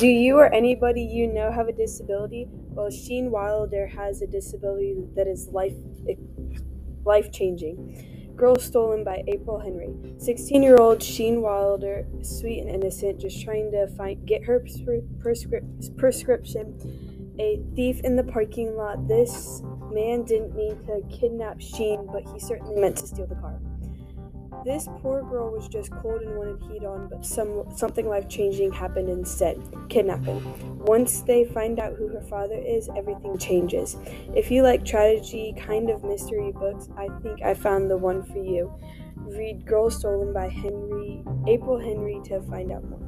Do you or anybody you know have a disability? Well, Sheen Wilder has a disability that is life eh, life changing. Girl Stolen by April Henry. 16 year old Sheen Wilder, sweet and innocent, just trying to find get her prescri- prescription. A thief in the parking lot. This man didn't mean to kidnap Sheen, but he certainly meant to steal the car. This poor girl was just cold and wanted heat on, but some something life changing happened instead kidnapping. Once they find out who her father is, everything changes. If you like tragedy kind of mystery books, I think I found the one for you. Read Girl Stolen by Henry April Henry to find out more.